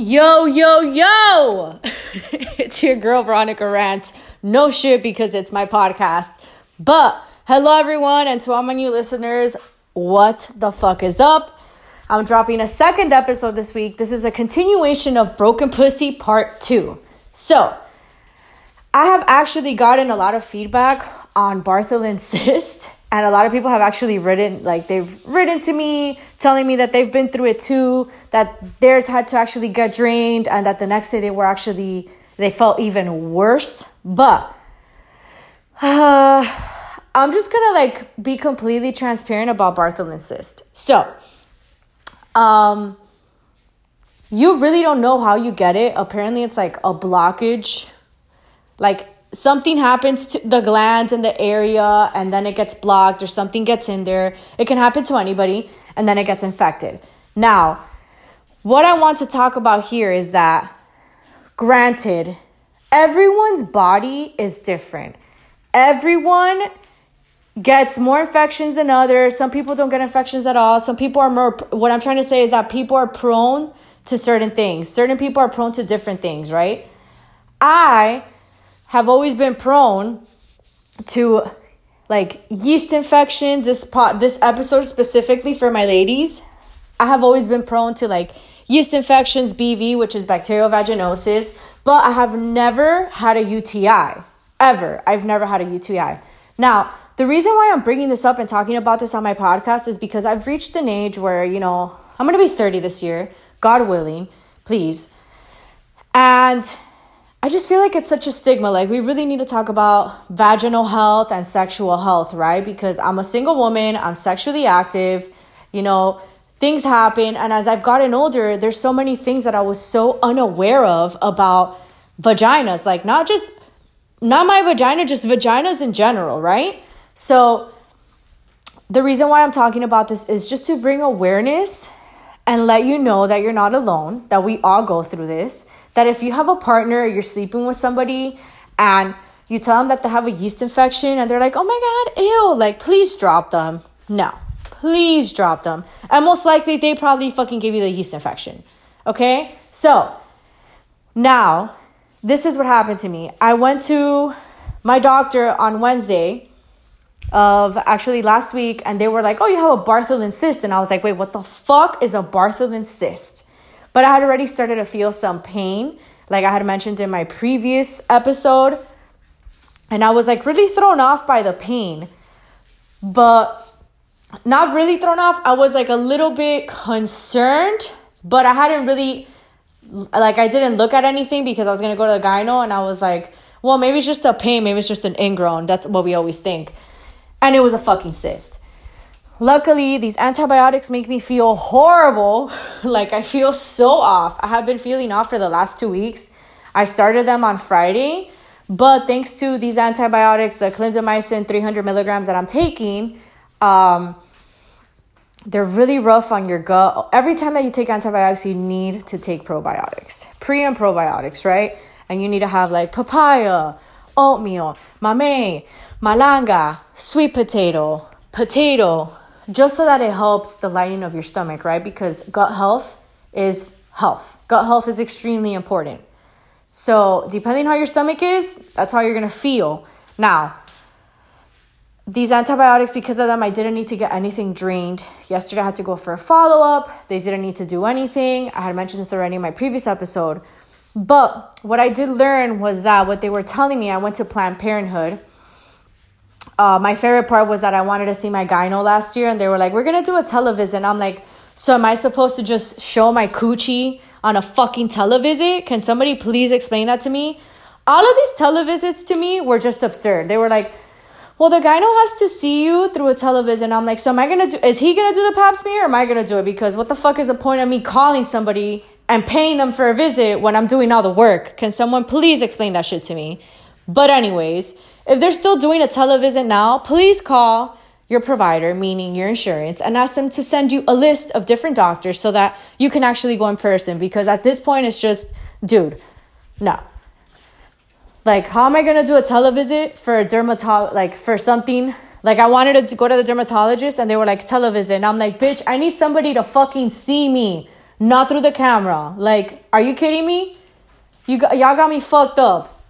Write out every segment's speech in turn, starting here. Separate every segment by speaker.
Speaker 1: Yo, yo, yo! it's your girl Veronica Rant. No shit because it's my podcast. But hello, everyone, and to all my new listeners, what the fuck is up? I'm dropping a second episode this week. This is a continuation of Broken Pussy Part 2. So, I have actually gotten a lot of feedback on Bartholin cyst and a lot of people have actually written like they've written to me telling me that they've been through it too that theirs had to actually get drained and that the next day they were actually they felt even worse. But uh, i'm just gonna like be completely transparent about bartholin cyst. So um you really don't know how you get it. Apparently it's like a blockage. Like something happens to the glands in the area and then it gets blocked or something gets in there. It can happen to anybody and then it gets infected. Now, what I want to talk about here is that granted, everyone's body is different. Everyone gets more infections than others. Some people don't get infections at all. Some people are more what I'm trying to say is that people are prone to certain things. Certain people are prone to different things, right? I have always been prone to like yeast infections. This pot, this episode specifically for my ladies, I have always been prone to like yeast infections, BV, which is bacterial vaginosis, but I have never had a UTI ever. I've never had a UTI. Now, the reason why I'm bringing this up and talking about this on my podcast is because I've reached an age where, you know, I'm to be 30 this year, God willing, please. And I just feel like it's such a stigma. Like, we really need to talk about vaginal health and sexual health, right? Because I'm a single woman, I'm sexually active, you know, things happen. And as I've gotten older, there's so many things that I was so unaware of about vaginas. Like, not just, not my vagina, just vaginas in general, right? So, the reason why I'm talking about this is just to bring awareness and let you know that you're not alone, that we all go through this that if you have a partner, you're sleeping with somebody, and you tell them that they have a yeast infection, and they're like, oh my God, ew, like, please drop them. No, please drop them. And most likely, they probably fucking gave you the yeast infection. Okay? So, now, this is what happened to me. I went to my doctor on Wednesday of actually last week, and they were like, oh, you have a Bartholin cyst. And I was like, wait, what the fuck is a Bartholin cyst? But I had already started to feel some pain, like I had mentioned in my previous episode. And I was like really thrown off by the pain, but not really thrown off. I was like a little bit concerned, but I hadn't really, like, I didn't look at anything because I was gonna go to the gyno and I was like, well, maybe it's just a pain, maybe it's just an ingrown. That's what we always think. And it was a fucking cyst. Luckily, these antibiotics make me feel horrible. like, I feel so off. I have been feeling off for the last two weeks. I started them on Friday, but thanks to these antibiotics, the clindamycin 300 milligrams that I'm taking, um, they're really rough on your gut. Every time that you take antibiotics, you need to take probiotics, pre and probiotics, right? And you need to have like papaya, oatmeal, mamey, malanga, sweet potato, potato, just so that it helps the lining of your stomach, right? Because gut health is health. Gut health is extremely important. So, depending how your stomach is, that's how you're gonna feel. Now, these antibiotics, because of them, I didn't need to get anything drained. Yesterday, I had to go for a follow up. They didn't need to do anything. I had mentioned this already in my previous episode. But what I did learn was that what they were telling me, I went to Planned Parenthood uh, my favorite part was that I wanted to see my gyno last year, and they were like, "We're gonna do a television." I'm like, "So am I supposed to just show my coochie on a fucking televisit? Can somebody please explain that to me?" All of these televisits to me were just absurd. They were like, "Well, the gyno has to see you through a television." I'm like, "So am I gonna do? Is he gonna do the pap smear, or am I gonna do it? Because what the fuck is the point of me calling somebody and paying them for a visit when I'm doing all the work? Can someone please explain that shit to me?" But anyways if they're still doing a televisit now, please call your provider, meaning your insurance, and ask them to send you a list of different doctors so that you can actually go in person. Because at this point, it's just, dude, no. Like, how am I gonna do a televisit for a dermatologist, like for something? Like, I wanted to go to the dermatologist and they were like, televisit. And I'm like, bitch, I need somebody to fucking see me, not through the camera. Like, are you kidding me? You got, y'all got me fucked up.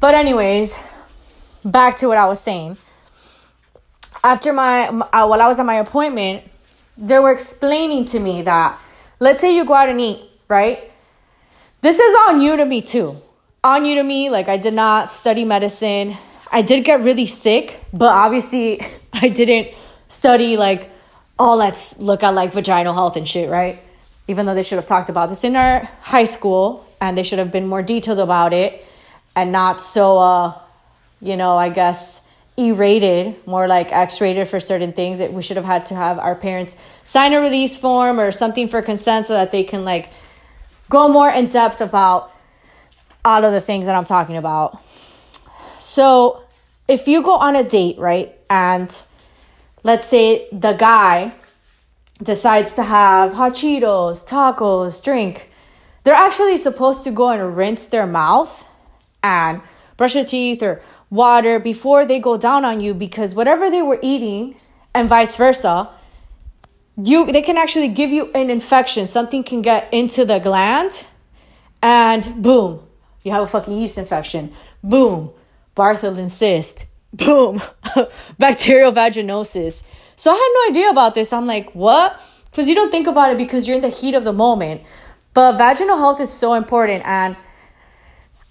Speaker 1: But anyways, back to what I was saying. After my, uh, while I was at my appointment, they were explaining to me that, let's say you go out and eat, right? This is on you to me too. On you to me, like I did not study medicine. I did get really sick, but obviously I didn't study like, oh, let's look at like vaginal health and shit, right? Even though they should have talked about this in our high school and they should have been more detailed about it and not so, uh, you know, I guess E-rated, more like X-rated for certain things. That we should have had to have our parents sign a release form or something for consent so that they can like go more in depth about all of the things that I'm talking about. So, if you go on a date, right, and let's say the guy decides to have hot Cheetos, tacos, drink, they're actually supposed to go and rinse their mouth and brush their teeth or water before they go down on you because whatever they were eating and vice versa, you they can actually give you an infection. Something can get into the gland and boom, you have a fucking yeast infection. Boom, Bartholin cyst. Boom, bacterial vaginosis. So I had no idea about this. I'm like, what? Because you don't think about it because you're in the heat of the moment. But vaginal health is so important. And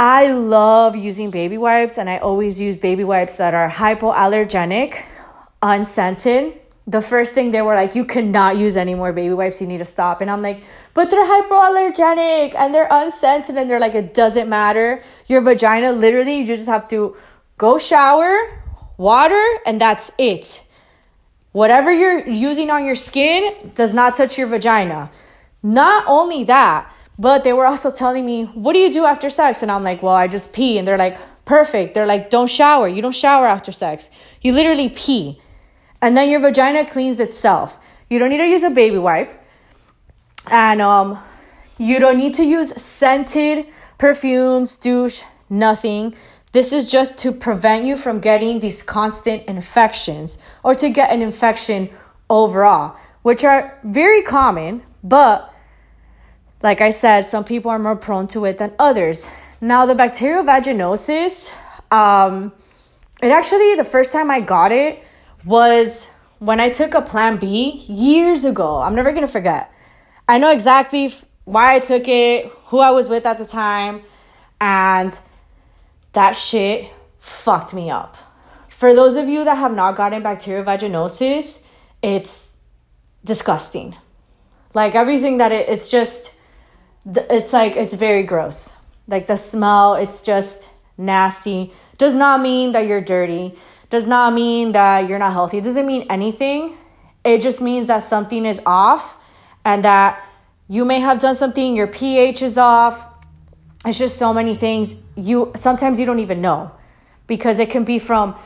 Speaker 1: I love using baby wipes, and I always use baby wipes that are hypoallergenic, unscented. The first thing they were like, You cannot use any more baby wipes, you need to stop. And I'm like, But they're hypoallergenic and they're unscented. And they're like, It doesn't matter. Your vagina, literally, you just have to go shower, water, and that's it. Whatever you're using on your skin does not touch your vagina. Not only that, but they were also telling me, What do you do after sex? And I'm like, Well, I just pee. And they're like, Perfect. They're like, Don't shower. You don't shower after sex. You literally pee. And then your vagina cleans itself. You don't need to use a baby wipe. And um, you don't need to use scented perfumes, douche, nothing. This is just to prevent you from getting these constant infections or to get an infection overall, which are very common, but like I said, some people are more prone to it than others. Now, the bacterial vaginosis, um, it actually, the first time I got it was when I took a Plan B years ago. I'm never gonna forget. I know exactly why I took it, who I was with at the time, and that shit fucked me up. For those of you that have not gotten bacterial vaginosis, it's disgusting. Like everything that it, it's just, it's like, it's very gross. Like the smell, it's just nasty. Does not mean that you're dirty. Does not mean that you're not healthy. It doesn't mean anything. It just means that something is off and that you may have done something, your pH is off. It's just so many things. You sometimes you don't even know because it can be from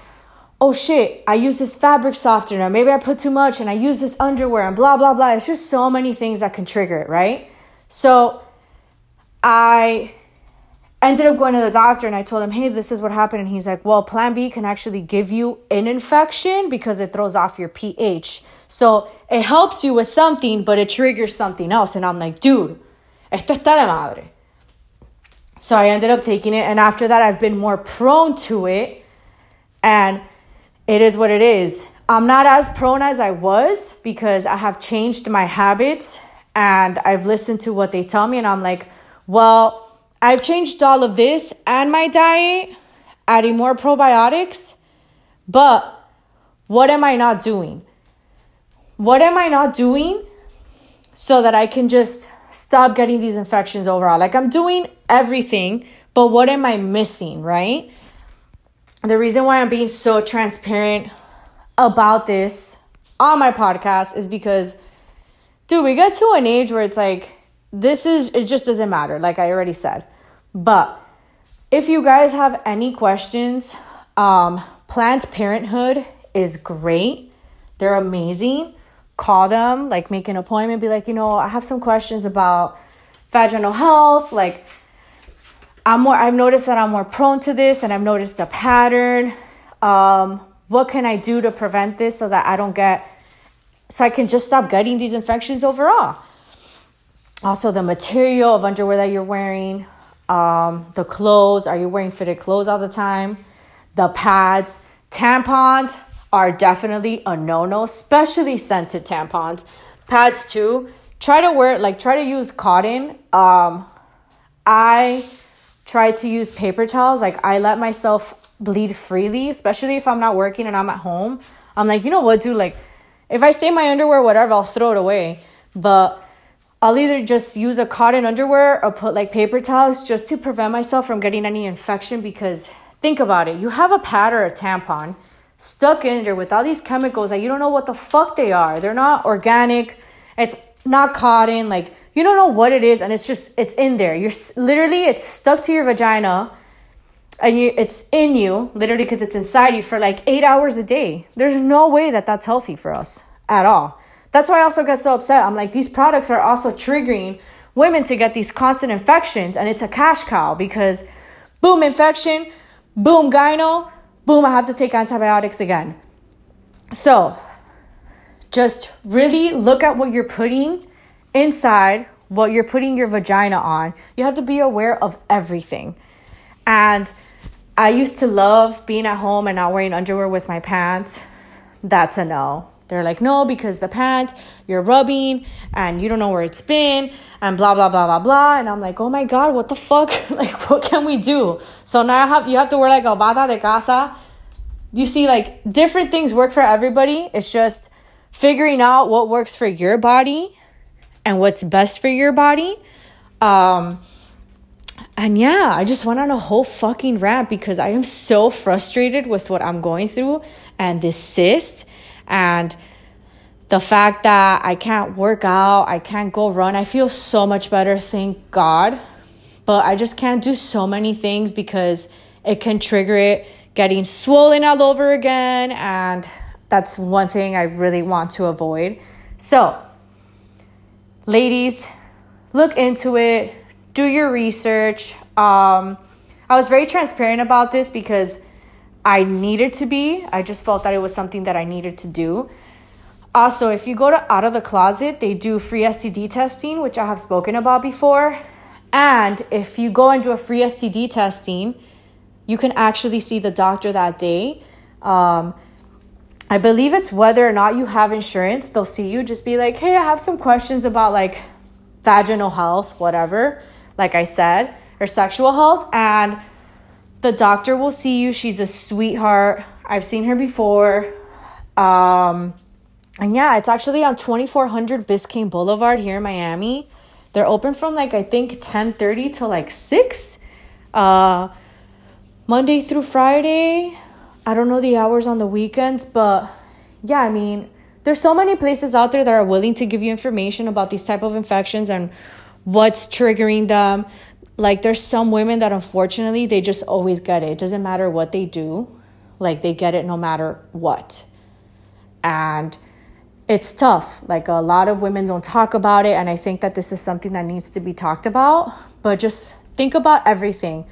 Speaker 1: oh shit, I use this fabric softener. Maybe I put too much and I use this underwear and blah, blah, blah. It's just so many things that can trigger it, right? So I ended up going to the doctor and I told him, hey, this is what happened. And he's like, well, Plan B can actually give you an infection because it throws off your pH. So it helps you with something, but it triggers something else. And I'm like, dude, esto está de madre. So I ended up taking it. And after that, I've been more prone to it. And it is what it is. I'm not as prone as I was because I have changed my habits and I've listened to what they tell me. And I'm like, well, I've changed all of this and my diet, adding more probiotics, but what am I not doing? What am I not doing so that I can just stop getting these infections overall? Like I'm doing everything, but what am I missing, right? The reason why I'm being so transparent about this on my podcast is because, dude, we get to an age where it's like, this is, it just doesn't matter, like I already said. But if you guys have any questions, um, Planned Parenthood is great. They're amazing. Call them, like make an appointment, be like, you know, I have some questions about vaginal health. Like, I'm more, I've noticed that I'm more prone to this and I've noticed a pattern. Um, what can I do to prevent this so that I don't get, so I can just stop getting these infections overall? also the material of underwear that you're wearing, um, the clothes. Are you wearing fitted clothes all the time? The pads, tampons are definitely a no no, especially scented tampons. Pads too. Try to wear like try to use cotton. Um, I try to use paper towels. Like I let myself bleed freely, especially if I'm not working and I'm at home. I'm like, you know what, dude? Like, if I stain my underwear, whatever, I'll throw it away. But I'll either just use a cotton underwear or put like paper towels just to prevent myself from getting any infection because think about it. You have a pad or a tampon stuck in there with all these chemicals that you don't know what the fuck they are. They're not organic. It's not cotton. Like you don't know what it is and it's just it's in there. You're literally it's stuck to your vagina and you it's in you literally because it's inside you for like 8 hours a day. There's no way that that's healthy for us at all. That's why I also get so upset. I'm like, these products are also triggering women to get these constant infections, and it's a cash cow because boom, infection, boom, gyno, boom, I have to take antibiotics again. So just really look at what you're putting inside, what you're putting your vagina on. You have to be aware of everything. And I used to love being at home and not wearing underwear with my pants. That's a no. They're like, no, because the pants you're rubbing and you don't know where it's been and blah blah blah blah blah. And I'm like, oh my god, what the fuck? like, what can we do? So now I have you have to wear like a bata de casa. You see, like different things work for everybody. It's just figuring out what works for your body and what's best for your body. Um, and yeah, I just went on a whole fucking rant because I am so frustrated with what I'm going through and this cyst and the fact that I can't work out, I can't go run, I feel so much better, thank God. But I just can't do so many things because it can trigger it getting swollen all over again. And that's one thing I really want to avoid. So, ladies, look into it, do your research. Um, I was very transparent about this because I needed to be. I just felt that it was something that I needed to do. Also, if you go to Out of the Closet, they do free STD testing, which I have spoken about before. And if you go and do a free STD testing, you can actually see the doctor that day. Um, I believe it's whether or not you have insurance. They'll see you, just be like, hey, I have some questions about like vaginal health, whatever, like I said, or sexual health. And the doctor will see you. She's a sweetheart. I've seen her before. Um, and yeah, it's actually on 2400 Biscayne Boulevard here in Miami. They're open from like I think 10:30 to like 6. Uh Monday through Friday. I don't know the hours on the weekends, but yeah, I mean, there's so many places out there that are willing to give you information about these type of infections and what's triggering them like there's some women that unfortunately they just always get it. It doesn't matter what they do. Like they get it no matter what. And it's tough. Like a lot of women don't talk about it and I think that this is something that needs to be talked about, but just think about everything.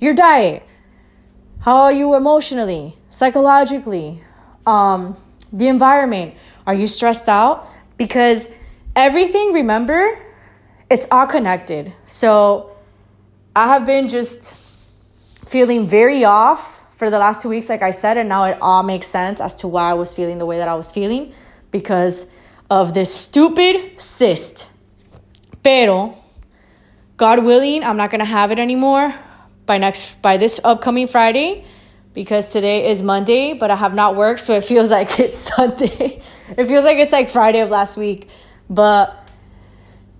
Speaker 1: Your diet. How are you emotionally, psychologically? Um the environment. Are you stressed out? Because everything, remember, it's all connected. So I have been just feeling very off for the last two weeks, like I said, and now it all makes sense as to why I was feeling the way that I was feeling because of this stupid cyst. Pero, God willing, I'm not gonna have it anymore by next by this upcoming Friday because today is Monday, but I have not worked, so it feels like it's Sunday. it feels like it's like Friday of last week. But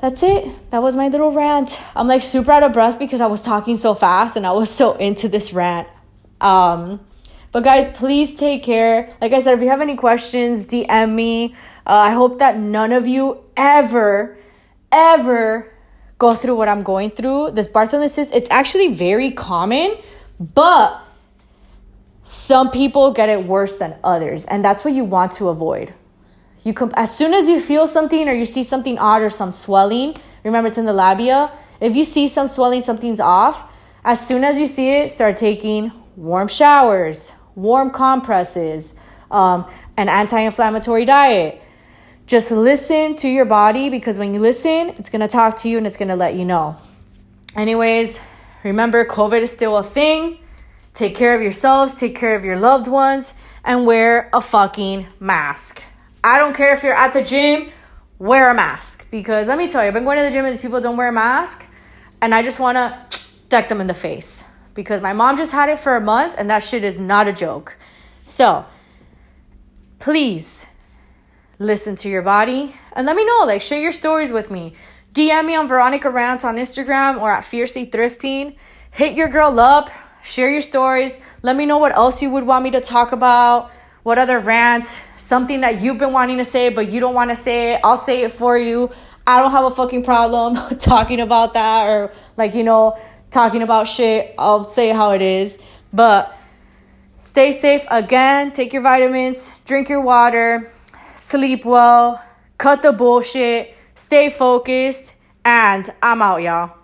Speaker 1: that's it. That was my little rant. I'm like super out of breath because I was talking so fast and I was so into this rant. Um, but guys, please take care. Like I said, if you have any questions, DM me. Uh, I hope that none of you ever, ever go through what I'm going through. This Bartholin cyst, it's actually very common, but some people get it worse than others, and that's what you want to avoid. You comp- as soon as you feel something or you see something odd or some swelling, remember it's in the labia. If you see some swelling, something's off. As soon as you see it, start taking warm showers, warm compresses, um, an anti-inflammatory diet. Just listen to your body because when you listen, it's gonna talk to you and it's gonna let you know. Anyways, remember COVID is still a thing. Take care of yourselves, take care of your loved ones, and wear a fucking mask. I don't care if you're at the gym, wear a mask. Because let me tell you, I've been going to the gym and these people don't wear a mask, and I just wanna deck them in the face. Because my mom just had it for a month, and that shit is not a joke. So, please listen to your body and let me know. Like, share your stories with me. DM me on Veronica Rants on Instagram or at Fiercely Thrifting. Hit your girl up. Share your stories. Let me know what else you would want me to talk about. What other rants? Something that you've been wanting to say, but you don't want to say it. I'll say it for you. I don't have a fucking problem talking about that or, like, you know, talking about shit. I'll say how it is. But stay safe again. Take your vitamins, drink your water, sleep well, cut the bullshit, stay focused, and I'm out, y'all.